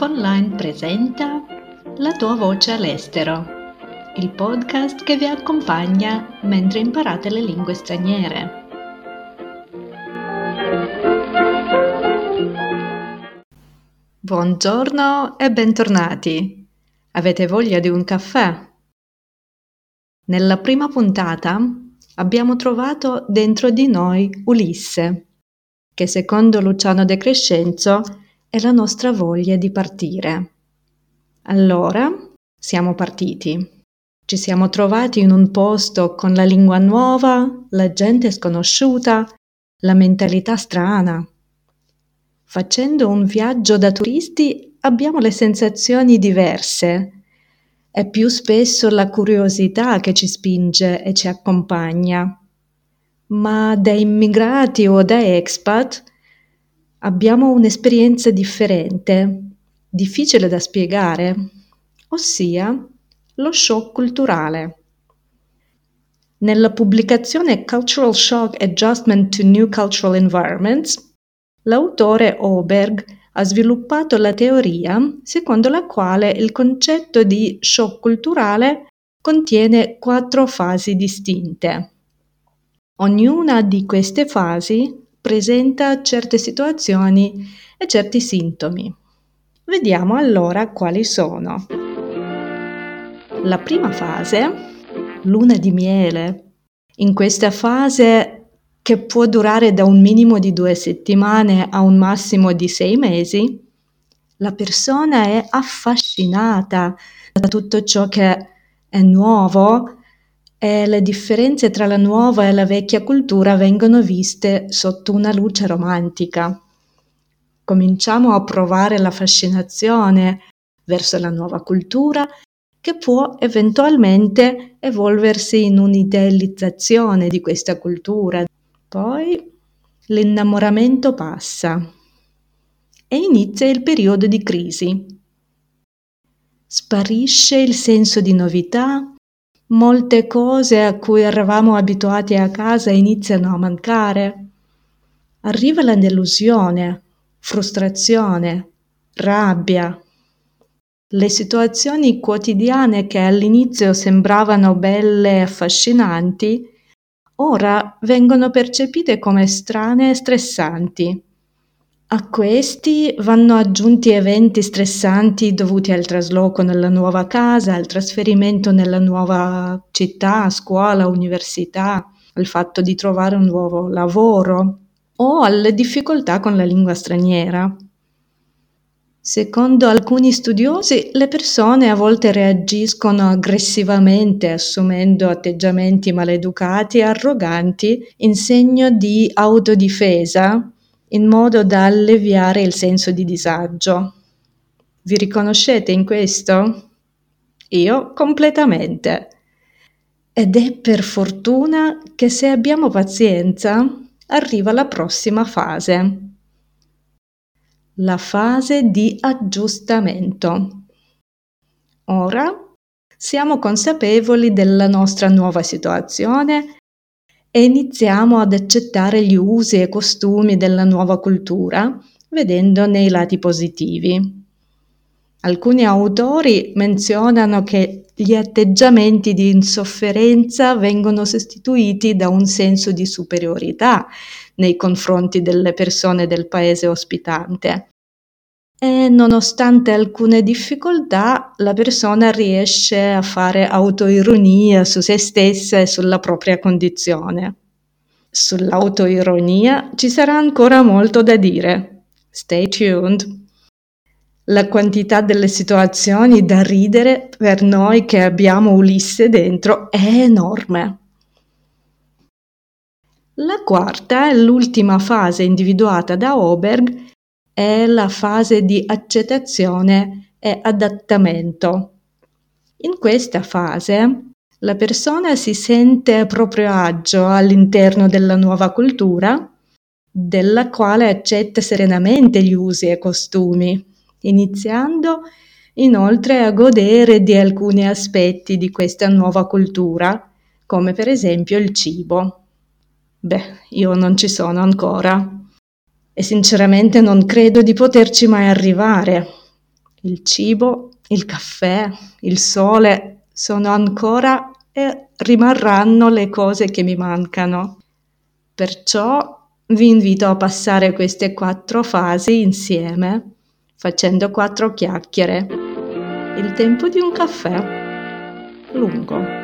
Online presenta La tua voce all'estero, il podcast che vi accompagna mentre imparate le lingue straniere. Buongiorno e bentornati. Avete voglia di un caffè? Nella prima puntata abbiamo trovato dentro di noi Ulisse, che secondo Luciano De Crescenzo è la nostra voglia di partire. Allora siamo partiti. Ci siamo trovati in un posto con la lingua nuova, la gente sconosciuta, la mentalità strana. Facendo un viaggio da turisti abbiamo le sensazioni diverse. È più spesso la curiosità che ci spinge e ci accompagna. Ma da immigrati o da expat abbiamo un'esperienza differente, difficile da spiegare, ossia lo shock culturale. Nella pubblicazione Cultural Shock Adjustment to New Cultural Environments, l'autore Oberg ha sviluppato la teoria secondo la quale il concetto di shock culturale contiene quattro fasi distinte. Ognuna di queste fasi presenta certe situazioni e certi sintomi. Vediamo allora quali sono. La prima fase, luna di miele. In questa fase, che può durare da un minimo di due settimane a un massimo di sei mesi, la persona è affascinata da tutto ciò che è nuovo e le differenze tra la nuova e la vecchia cultura vengono viste sotto una luce romantica. Cominciamo a provare la fascinazione verso la nuova cultura che può eventualmente evolversi in un'idealizzazione di questa cultura. Poi l'innamoramento passa e inizia il periodo di crisi. Sparisce il senso di novità molte cose a cui eravamo abituati a casa iniziano a mancare. Arriva la delusione, frustrazione, rabbia. Le situazioni quotidiane che all'inizio sembravano belle e affascinanti, ora vengono percepite come strane e stressanti. A questi vanno aggiunti eventi stressanti dovuti al trasloco nella nuova casa, al trasferimento nella nuova città, scuola, università, al fatto di trovare un nuovo lavoro o alle difficoltà con la lingua straniera. Secondo alcuni studiosi, le persone a volte reagiscono aggressivamente assumendo atteggiamenti maleducati e arroganti in segno di autodifesa in modo da alleviare il senso di disagio. Vi riconoscete in questo? Io completamente. Ed è per fortuna che se abbiamo pazienza arriva la prossima fase. La fase di aggiustamento. Ora siamo consapevoli della nostra nuova situazione e iniziamo ad accettare gli usi e costumi della nuova cultura, vedendone i lati positivi. Alcuni autori menzionano che gli atteggiamenti di insofferenza vengono sostituiti da un senso di superiorità nei confronti delle persone del paese ospitante. E nonostante alcune difficoltà, la persona riesce a fare autoironia su se stessa e sulla propria condizione. Sull'autoironia ci sarà ancora molto da dire. Stay tuned. La quantità delle situazioni da ridere per noi che abbiamo Ulisse dentro è enorme. La quarta e l'ultima fase individuata da Oberg è la fase di accettazione e adattamento. In questa fase la persona si sente a proprio agio all'interno della nuova cultura, della quale accetta serenamente gli usi e costumi, iniziando inoltre a godere di alcuni aspetti di questa nuova cultura, come per esempio il cibo. Beh, io non ci sono ancora e sinceramente non credo di poterci mai arrivare. il cibo, il caffè, il sole sono ancora e rimarranno le cose che mi mancano. Perciò vi invito a passare queste quattro fasi insieme, facendo quattro chiacchiere. Il tempo di un caffè lungo.